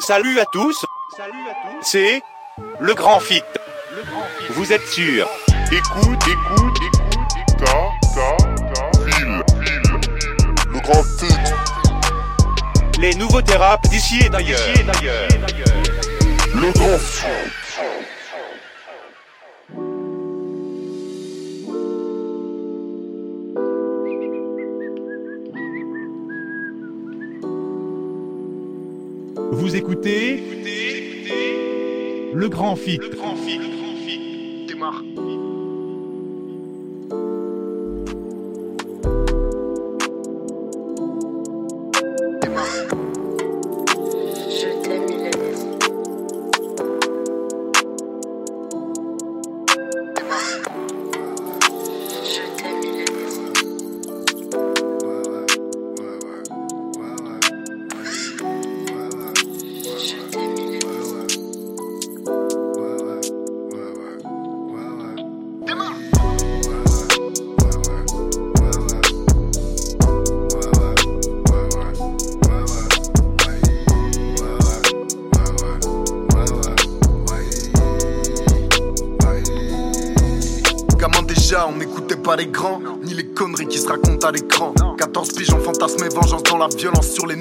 Salut à tous. C'est le grand fit. Vous êtes sûr Écoute, écoute, écoute, K, K, file, le grand fit. Les nouveaux thérapeutes d'ici et d'ailleurs. Le grand fit. Vous écoutez Le Grand Fit. Démarre.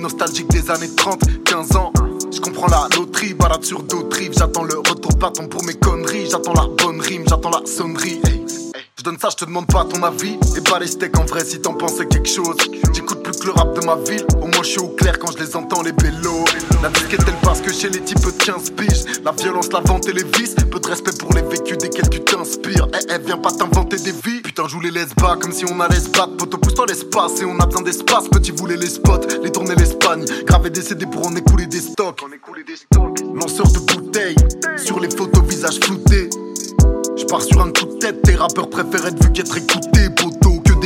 Nostalgiques des années 30, 15 ans. Je comprends la loterie, balade sur d'autres. J'attends le retour bâton pour mes conneries. J'attends la bonne rime, j'attends la sonnerie. Je donne ça, je te demande pas ton avis. Et pas les steaks en vrai si t'en pensais quelque chose. Ma ville. Au moins je suis au clair quand je les entends, les vélos. La disquette elle passe que chez les types de 15 piges. La violence, la vente et les vices. Peu de respect pour les vécus desquels tu t'inspires. Eh, eh, viens pas t'inventer des vies. Putain, joue les laisse bas comme si on allait se battre. Poto, pousse-toi l'espace et on a besoin d'espace. Petit voulait les spots, les tourner l'Espagne. Graver des CD pour en écouler des stocks. Lanceur de bouteilles, sur les photos visage flouté. Je pars sur un coup de tête, tes rappeurs préfèrent être vus qu'être poteau.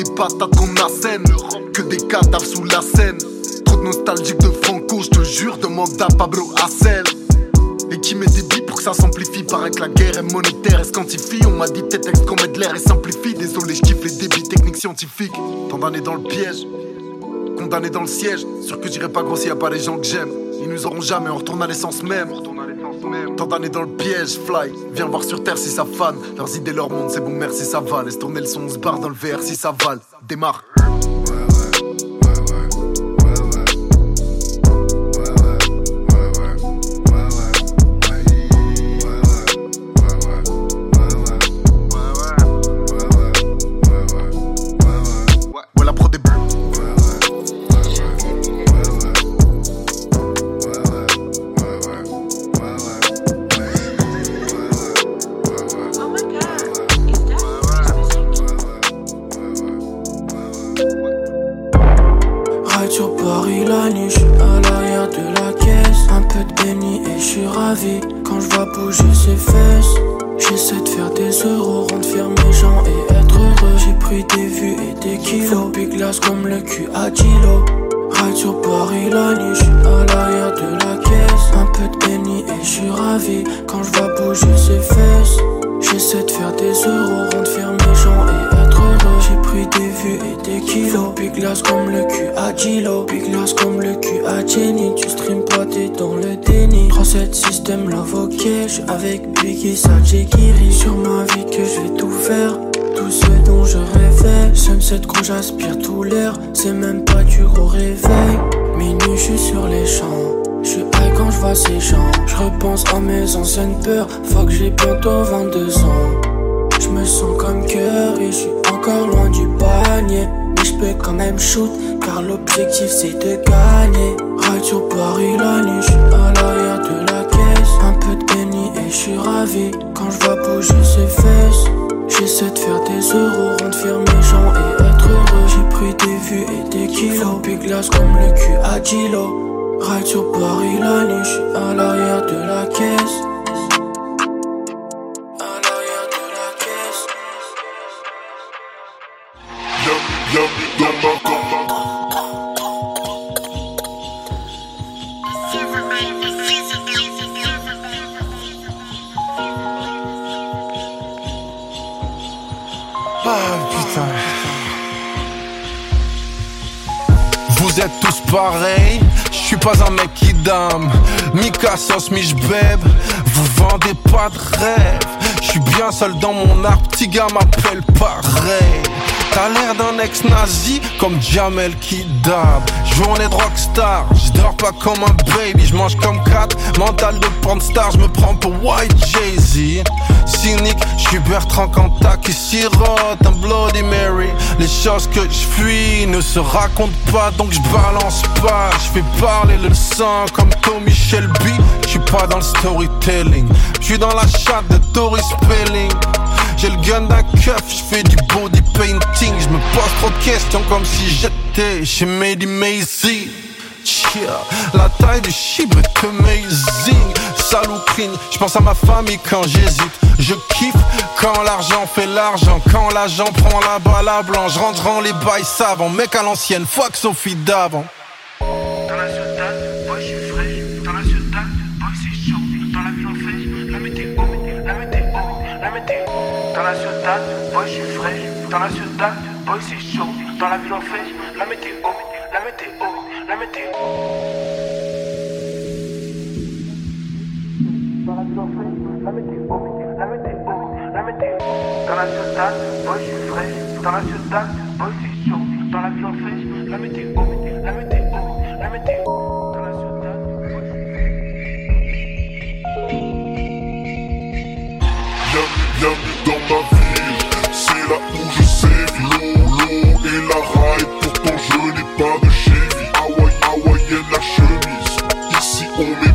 Des patates qu'on assène, que des cadavres sous la scène. Trop de nostalgique de Franco, je te jure, demande à Pablo Hassel. Et qui met des billes pour que ça s'amplifie. Paraît que la guerre est monétaire et se quantifie On m'a dit tes textes qu'on met de l'air et simplifie. Désolé je kiffe les débits techniques scientifiques. D'années dans le piège. Condamné dans le siège. Sûr que j'irai pas grossir, a pas les gens que j'aime. Ils nous auront jamais, on retourne à l'essence même Tant d'années dans le piège, fly. Viens voir sur terre si ça fan Leurs idées, leur monde, c'est bon merci ça va. Laisse tourner le son, on se barre dans le VR si ça vale. Démarre des kilos. Big glace comme le cul à Gilo. Ride sur Paris la nuit, j'suis à l'arrière de la caisse. Un peu de béni et j'suis ravi quand je bouger ses fesses. J'essaie de faire des euros, rendre fier mes gens et être heureux. J'ai pris des vues et des kilos. Big glace comme le cul à Gilo. Big glace comme le cul à Jenny. Tu stream pas, t'es dans le déni. 3-7 système ok. J'suis avec Biggie, Sajay, Kiri. Sur ma vie que je vais tout faire. Ce dont je rêvais. Sunset gros, j'aspire tout l'air. C'est même pas du gros réveil. Minuit, j'suis sur les champs. J'suis high quand j'vois ces gens. J'repense à mes anciennes peurs. Fuck, j'ai bientôt 22 ans. Je me sens comme cœur et je suis encore loin du panier. Mais je peux quand même shoot car l'objectif c'est de gagner. Ride sur Paris la nuit, je suis à l'arrière de la caisse. Un peu de béni et je suis ravi quand je vois bouger ses fesses. J'essaie de faire des euros, rendre fier mes gens et être heureux. J'ai pris des vues et des kilos. Big glace comme le cul à Gilo. Ride sur Paris la nuit, je suis à l'arrière de la caisse. Suis pas un mec qui dame. Mika sauce, mi j'beb. Vous vendez pas de rêve. Je suis bien seul dans mon art, petit gars m'appelle pareil. T'as l'air d'un ex-nazi comme Jamel Kidab. Journée de rockstar, je dors pas comme un baby, je mange comme cat. Mental de pornstar, je me prends pour White Jay-Z. Cynique, je suis Bertrand Cantat qui sirote un Bloody Mary. Les choses que je fuis ne se racontent pas, donc je balance pas. Je fais parler le sang comme Tommy Shelby. Je suis pas dans le storytelling, je suis dans la chatte de Tori Spelling. J'ai le gun d'un keuf, je fais du body painting. Je me pose trop de questions comme si j'étais chez Mazy. Yeah. La taille du chibre est amazing. Salut je pense à ma famille quand j'hésite. Je kiffe quand l'argent fait l'argent. Quand l'argent prend la balle à blanche. Rentre dans les bails savants. Mec à l'ancienne, fuck Sophie d'avant. Dans la ciudad, boy, c'est chaud. Dans la ville, on fait la météo, la météo, la météo. Dans la ville, on fait la météo, la météo, la météo. Dans la ciudad, boy, suis frais. Dans la ciudad, boy, c'est chaud. Dans la ville, on fait la météo, la météo, la météo. Dans la ciudad, boy, Bienvenue, bienvenue dans ma c'est là où je sévis L'eau, l'eau et la raille, pourtant je n'ai pas de Chevy Hawaii, hawaïenne la chemise, ici on n'est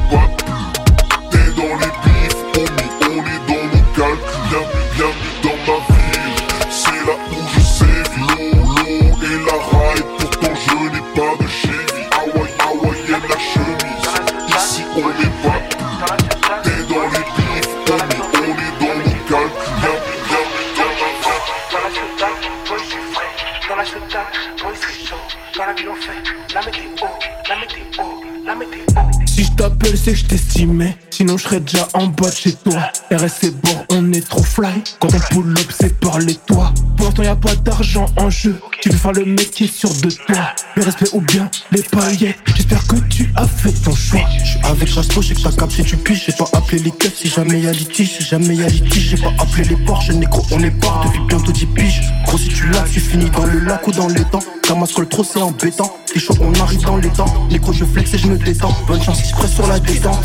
serais déjà en bas de chez toi. RSC bord, on est trop fly. Quand on pull up, c'est par les toits. Pour l'instant, y a pas d'argent en jeu. Tu veux faire le mec qui est sûr de toi. Le respect ou bien les paillettes. J'espère que tu as fait ton choix. Je suis avec Rasto, j'ai que ta cap si tu piges. J'ai pas appelé les keufs si jamais y'a litige. Si jamais y'a litige, j'ai pas appelé les Porsche. Négro, on est pas depuis bientôt 10 piges. Gros, si tu l'as, tu finis dans le lac ou dans les temps. Camascole trop, c'est embêtant. T'es chaud, on arrive dans les temps. Négro, je flex et je me détends. Bonne chance, il se presse sur la détente.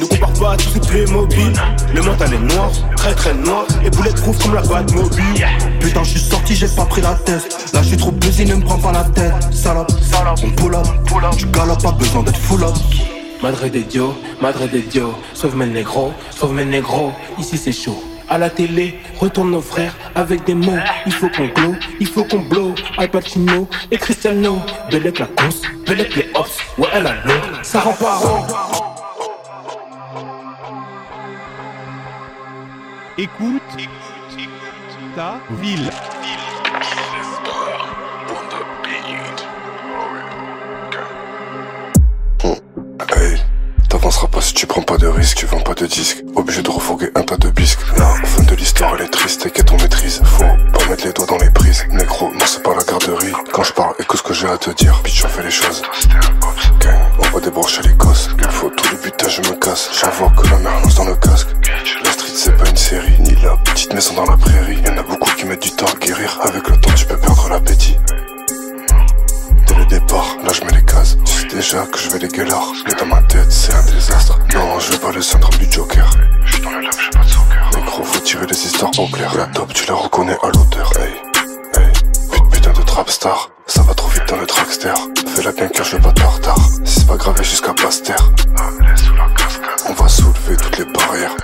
Ne compare pas à tous ces Playmobil Le mental est noir, très très noir. Et trouve comme la boîte mobile Putain je suis sorti j'ai pas pris la tête. Là je suis trop busy ne me prends pas la tête. Salope, on pull up, Tu galopes pas besoin d'être full up. Madre des dios, madre des dios Sauve mes négros, sauve mes négros Ici c'est chaud. À la télé, retourne nos frères avec des mots. Il faut qu'on glow, il faut qu'on blow. Al Pacino et Cristiano. Belek la course, Belek les hops. Ouais, elle a l'eau, ça rend pas rond. Écoute, écoute, écoute ta ville. Hey, t'avanceras pas si tu prends pas de risques, tu vends pas de disques. Obligé de refourguer un tas de bisques. La fin de l'histoire, elle est triste et qu'est ton maîtrise? Faut pas mettre les doigts dans les prises. Négro, non, c'est pas la garderie. Quand je parle, écoute ce que j'ai à te dire. Bitch, on fait les choses. Gang, on va débrancher les gosses. Il faut tous les butages, je me casse. J'avoue que la merde lance dans le casque. C'est pas une série, ni la petite maison dans la prairie. Y'en a beaucoup qui mettent du temps à guérir. Avec le temps, tu peux perdre l'appétit. Dès le départ, là je mets les cases. Tu sais déjà que je vais les gueulards. Mais dans ma tête, c'est un désastre. Non, je veux pas le syndrome du Joker. Je suis dans le love, j'ai pas de soccer. Négro, faut tirer les histoires au clair. La top, tu la reconnais à l'auteur. Hey, hey, putain de trap star. Ça va trop vite dans le trackster. Fais-la bien car je veux pas de retard. Si c'est pas gravé jusqu'à Baster. On va soulever toutes les barrières.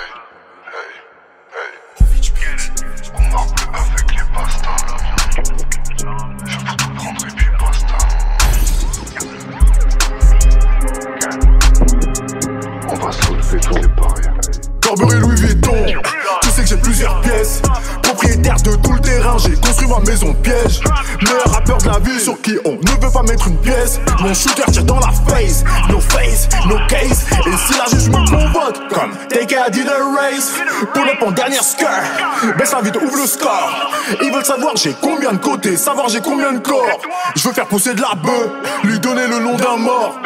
Maison piège Meilleur rappeur de la ville Sur qui on ne veut pas mettre une pièce Mon shooter tire dans la face No face, no case Et si la juge me convoque Comme take care did a race Pull up en dernière skirt. Baisse la vite, ouvre le score. Ils veulent savoir j'ai combien de côtés, savoir j'ai combien de corps. Je veux faire pousser de la bœuf, lui donner le nom d'un mort.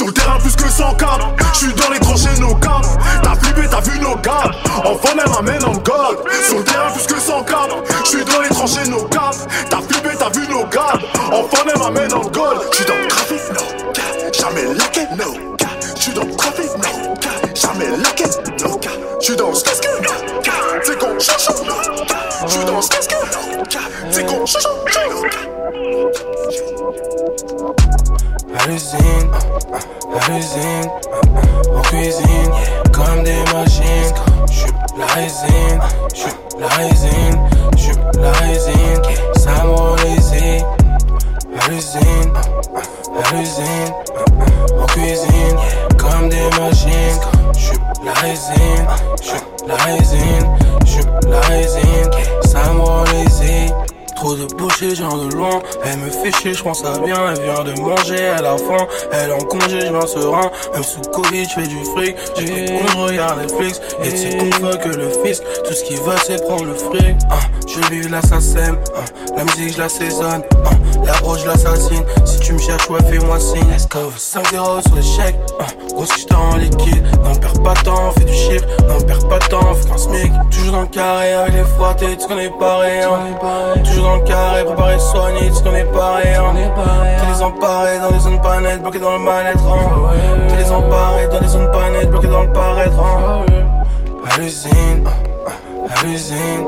Sur le terrain plus que 100 cap Je suis dans les tranchées nos cap T'as flippé t'as vu nos gars. Enfant elle m'amène en god. Sur le terrain plus que 100 cap Je suis dans les tranchées nos cap T'as flippé t'as vu nos gars. Enfant elle m'amène en god. Je suis dans le trafic no cap. Jamais laqué no cap. Je suis dans le trafic no cap. Jamais laqué no cap. Je suis dans ce casque no cap. C'est qu'on cherche no cap. Je suis dans ce casque no cap. C'est qu'on cherche no à l'usine, en cuisine, comme des machines. J'suis la résine, j'suis la résine, j'suis la résine, ça l'usine, à l'usine, en cuisine, comme des machines. J'suis la résine, j'suis la résine, j'suis la résine, ça m'enlise. Trop de bouchées, genre de loin. Elle me fait chier, je pense à bien. Elle vient de manger, elle a faim. Elle est en congé, je m'en serein. Même sous Covid, je fais du fric. J'ai qu'on regarde Netflix. Et c'est qu'on veut que le fisc. Tout ce qu'il veut, c'est prendre le fric. Hein, je vis l'assassin. Hein, la musique, je l'assaisonne. Hein, la broche, je l'assassine. Si tu me cherches, ouais, fais-moi signe. Let's go. 5-0 sur l'échec. Hein, grosse j'étais en liquide. Non, perds pas de temps, fais du chiffre. Non, perds pas de temps, fais qu'un smic. Toujours dans le carré avec les frottés, tu connais pas rien. Toujours dans le carré, préparé, soigné, tu connais pas rien. Tous les emparés dans les zones pas nettes, bloqués dans le mal-être. Tous les emparés dans les zones pas nettes, bloqués dans le paraître. À l'usine, à l'usine,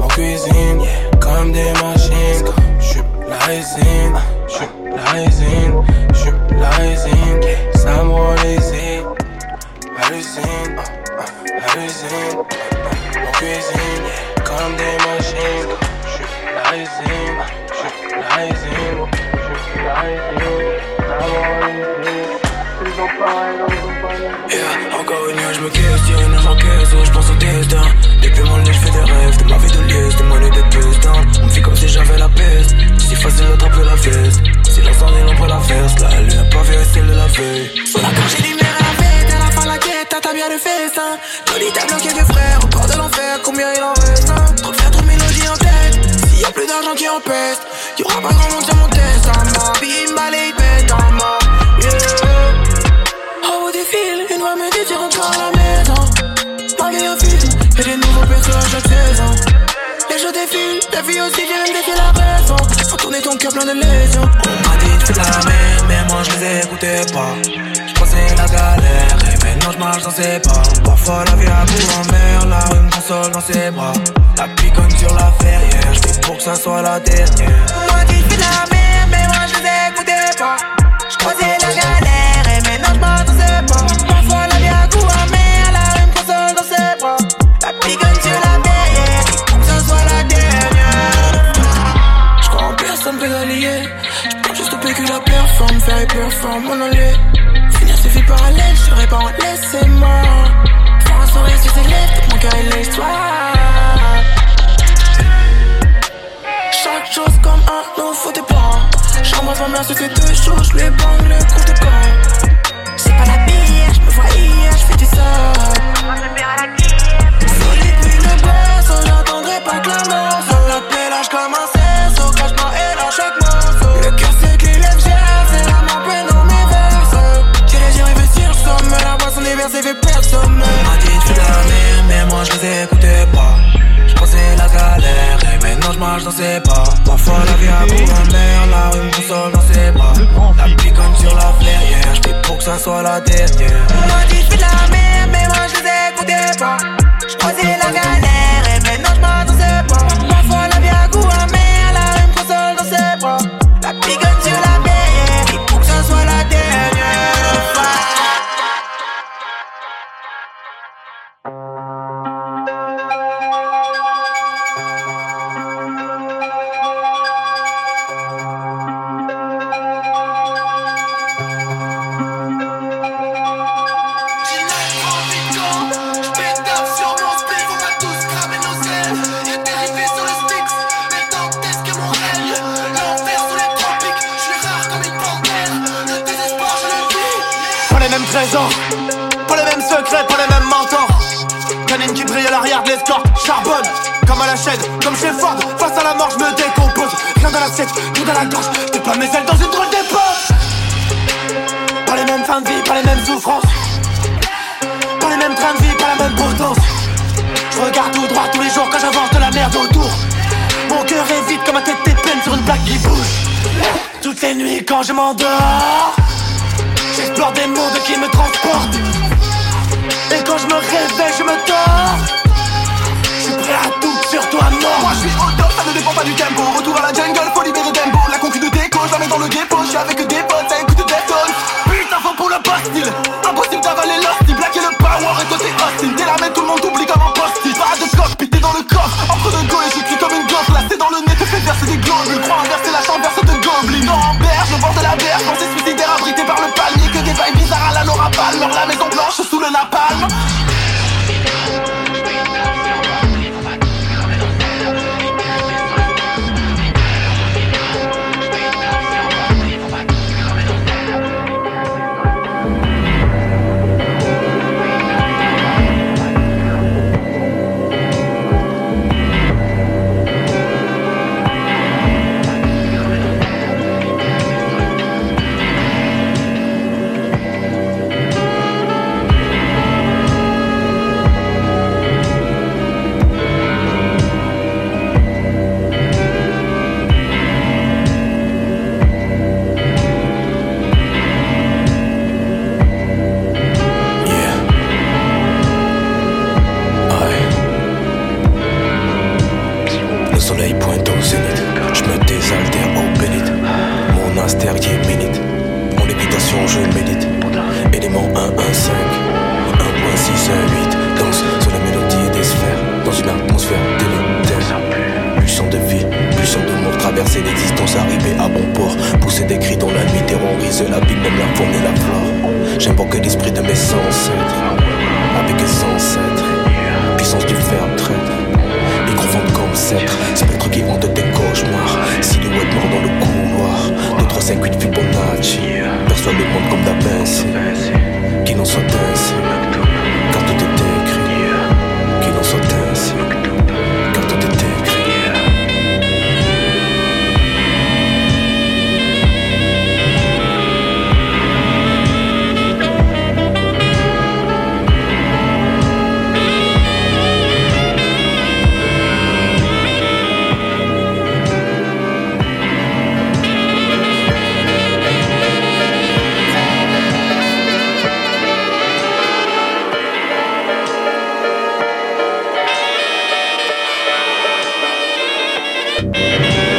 en cuisine, comme des machines. J'suis la résine, j'suis la résine, j'suis la résine, ça m'enlise. À l'usine, à l'usine, en cuisine, comme des machines. J'suis la résine, j'suis la résine, j'suis la résine, ça pareil. Yeah, encore une fois je me questionne, j'encaisse, je pense au destin Depuis facile d'attraper la veste Si l'incendie l'ombre la verse, la lune n'a pas vu celle de la veille Sous la gorge j'ai lumière à la fête, à la fin la quête, t'as bien le festin Johnny t'as bloqué des frères, au bord de l'enfer, combien il en reste hein? Trop de faire trop de mélodies en tête, s'il y a plus d'argent qui empeste Y'aura pas grand monde sur mon test, à mort, bim, balai, pète en mort, yeah au bout du fil, une voix me dit tu rentres à la maison. Ma vie en film, y'a des nouveaux à chaque saison. Les jours défilent, la vie aussi viennent défier la plein de On m'a dit de faire la merde, mais moi je les écoutais pas. Je la galère, et maintenant je marche dans ses pas. Parfois la vie a bout en mer, la rue me console dans ses bras. La piconne sur la ferrière, je fais pour que ça soit la dernière. On m'a dit de faire la merde, mais moi je les écoutais pas. Je performe, faire et performe, mon allée Finir ses vies parallèles, je serais pas en laissez-moi Faire un sourire sur ses lèvres, mon cœur est l'histoire. Chaque chose comme un nouveau départ J'embrasse ma mère, se fait deux choses, je lui bang le coup de corps. C'est pas la pire, je me vois hier, je fais du sort Charbonne, comme à la chaîne, comme chez Ford. Face à la mort, je me décompose. Rien dans l'assiette, tout dans la gorge. T'es pas mes ailes dans une drôle d'époque. Pas les mêmes fins de vie, pas les mêmes souffrances. Pas les mêmes trains de vie, pas la même potence. Je regarde tout droit tous les jours quand j'avance de la merde autour. Mon cœur est vide comme un tête peine sur une plaque qui bouge. Toutes les nuits quand je m'endors, j'explore des mondes qui me transportent. Et quand je me réveille, je me tords. Je tout sur toi, mort. Moi je suis au top, ça ne dépend pas du tempo. Retour à la jungle, faut libérer tempo. La concu de déco, jamais dans le dépôt. Je suis avec des potes, ça écoute Deftones. Putain, faut pour le postil. Impossible d'avaler l'hostie. Blacker le power et toi t'es hostile. T'es la main, tout le monde t'oublie comme un post-it. Pas de cockpit, t'es dans le coffre. Entre deux go et j'écris comme une gosse. Là, c'est dans le nez, te fait verser des globules. Crois inverser la chambre, verse de goblin. Non, en berge, au bord de la berge. Pensée suicidaire abrité par le palmier. Que des bails bizarres à la Laura Palmer. La maison blanche sous le napalm. J'invoque l'esprit de mes ancêtres, avec les ancêtres. Puissance du verbe traître. Confondent comme sceptre, spectre qui hante des cauchemars. Silhouette mort dans le couloir. 2, 3, 5, 8 Fibonacci. Perçois le monde comme Da Vinci. Qu'il en soit ainsi. Música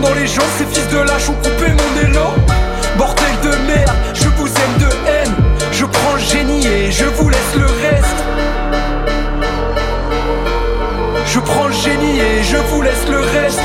dans les jambes, ces fils de lâche ont coupé mon élan. Bordel de merde, je vous aime de haine. Je prends le génie et je vous laisse le reste. Je prends le génie et je vous laisse le reste.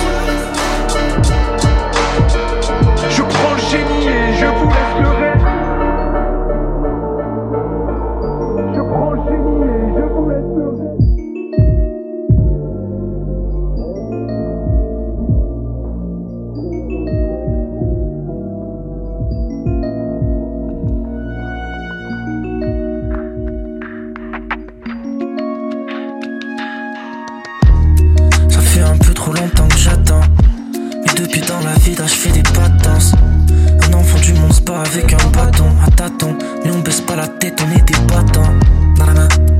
Je fais des patances. Un enfant du monde se avec un bâton, à tâton. Mais on baisse pas la tête, on est des battants.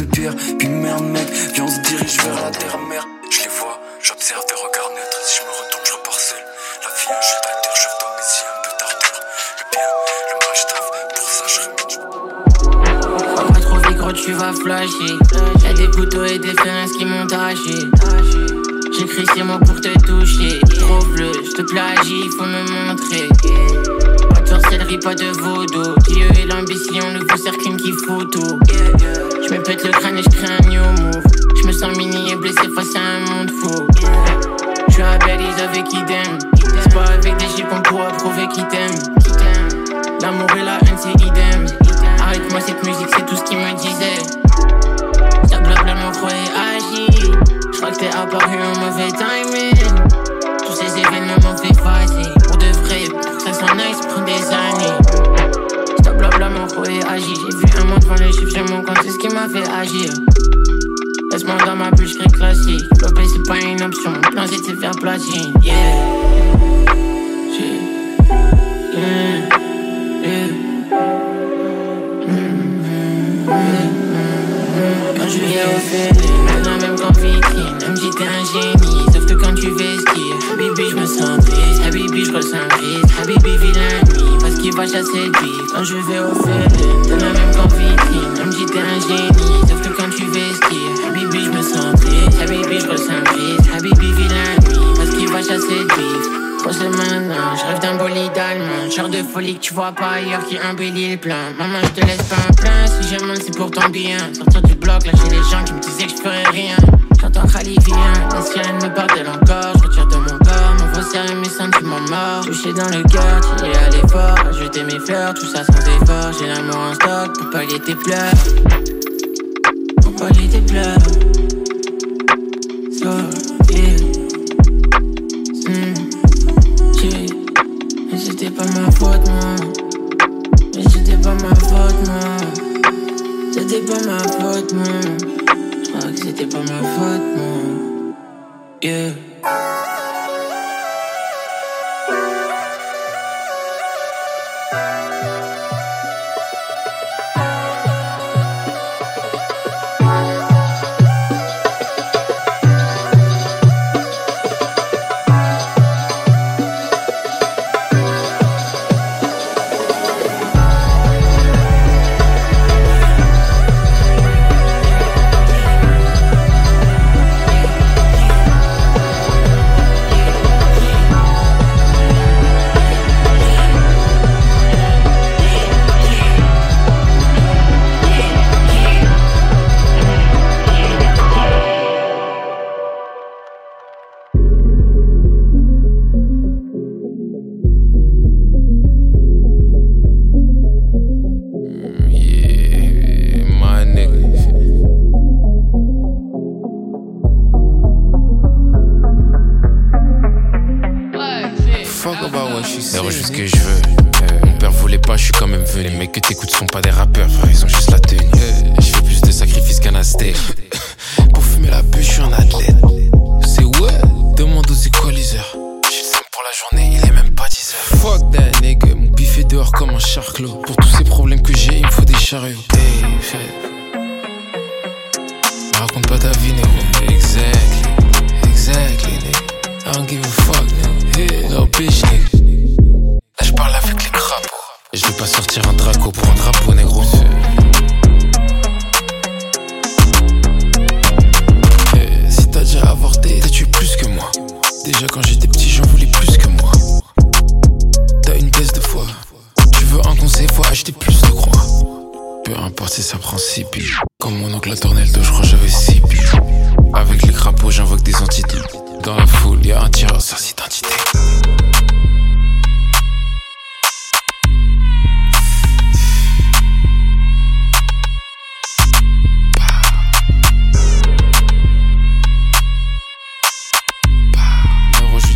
de pire. Puis merde, mec, viens, on se dirige vers la terre mère. Je les vois, j'observe des regards naître. Si je me retourne, je repars seul. La vie, un jeu d'acteur, je dois mes yeux un peu d'ardeur. Le bien, le mal, je taffe, pour ça, je remets. On va trop vite, gros, tu vas flasher. Y'a des couteaux et des fenêtres qui m'ont taché. J'écris ces mots pour te toucher. Trop bleu, je te plagie, faut me montrer. Pas de sorcellerie, pas de vaudou. Dieu et l'ambition, le faux cercle qui photo. Me pète le crâne et je crée un new move. Je me sens mini et blessé face à un monde fou. Je suis avec idem. C'est pas avec des chips qu'on pourra prouver qui t'aime. L'amour et la haine, c'est idem. Arrête-moi cette musique, c'est tout ce qu'il me disait. Ta blabla mon croyait agi. Je crois que t'es apparu en mauvais timing. Tu vois pas ailleurs qui embellit le plan. Maman, je te laisse pas un plein, si je monte, c'est pour ton bien. Sortir du bloc, lâcher les gens qui me disaient que je ferais rien. J'entends Khali vient, la sirène me parle encore. Je retire de mon corps, mon voix serré, mes sentiments morts. Touché dans le cœur, tiré à l'effort. Ajouter mes fleurs, tout ça sans effort. J'ai l'amour en stock pour pallier tes pleurs. Pour pallier tes pleurs. So. C'était pas ma faute, moi. Mais c'était pas ma faute, moi. C'était pas ma faute, moi. Je crois que c'était pas ma faute, moi. Yeah. Yeah, mon père voulait pas, je suis quand même venu. Les mecs que t'écoutes sont pas des rappeurs, ils ont juste la tenue. Euh, je fais plus de sacrifices qu'un aztèque. pour fumer la bûche, je suis un athlète. C'est ouais, demande aux équaliseurs. J'ai le seum pour la journée, il est même pas 10 heures. Fuck that nigga, mon bif est dehors comme un charclos. Pour tous ces problèmes que j'ai, il me faut des chariots. Je crois j'avais 6 piles. Avec les crapauds, j'invoque des entités. Dans la foule, y'a un tireur sans identité. Négro, je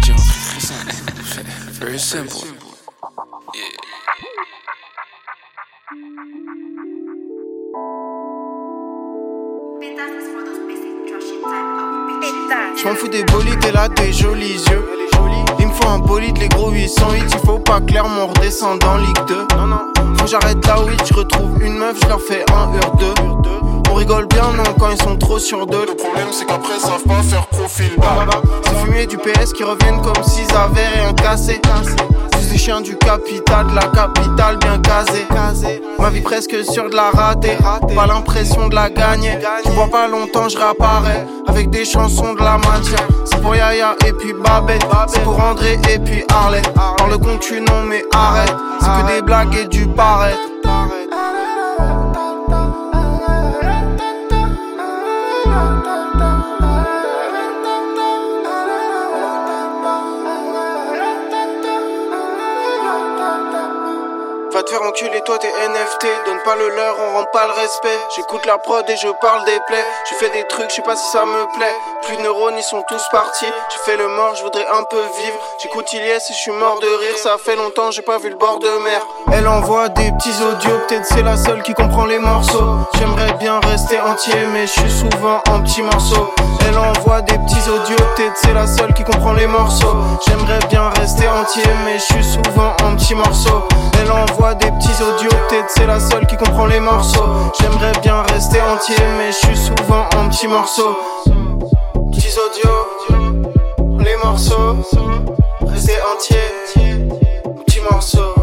Je m'en fous des bolides et là des jolis yeux. Il me faut un bolide, les gros 808. Il faut pas clairement redescendre dans Ligue 2. Non, non. Faut j'arrête là, oui. Je retrouve une meuf, je leur fais un heure 2. On rigole bien, non, quand ils sont trop sur deux. Le problème, c'est qu'après, ils savent pas faire profil. C'est fumier du PS qui reviennent comme s'ils avaient rien cassé. Chien du capital, de la capitale bien casé. Ma vie presque sûre de la rater. Pas l'impression de la gagner. Tu vois pas longtemps, je réapparais. Avec des chansons de la matière. C'est pour Yaya et puis Babette. C'est pour André et puis Harley. Dans le compte, tu non, mais arrête. C'est que des blagues et du paraître. Va te faire enculer toi tes NFT Donne pas le leur, on rend pas le respect. J'écoute la prod et je parle des plaies. Je fais des trucs, je sais pas si ça me plaît Plus de neurones, ils sont tous partis. J'ai fait le mort, je voudrais un peu vivre. J'écoute Iliès et je suis mort de rire. Ça fait longtemps, j'ai pas vu le bord de mer. Elle envoie des petits audios. Peut-être c'est la seule qui comprend les morceaux. J'aimerais bien rester entier Mais je suis souvent en petits morceaux. Elle envoie des petits audios. Peut-être c'est la seule qui comprend les morceaux. J'aimerais bien rester entier Mais je suis souvent en petits morceaux. Elle envoie des petits audios, peut-être c'est la seule qui comprend les morceaux. J'aimerais bien rester entier, mais je suis souvent en petits morceaux. Petits audios, les morceaux, rester entier, petits morceaux.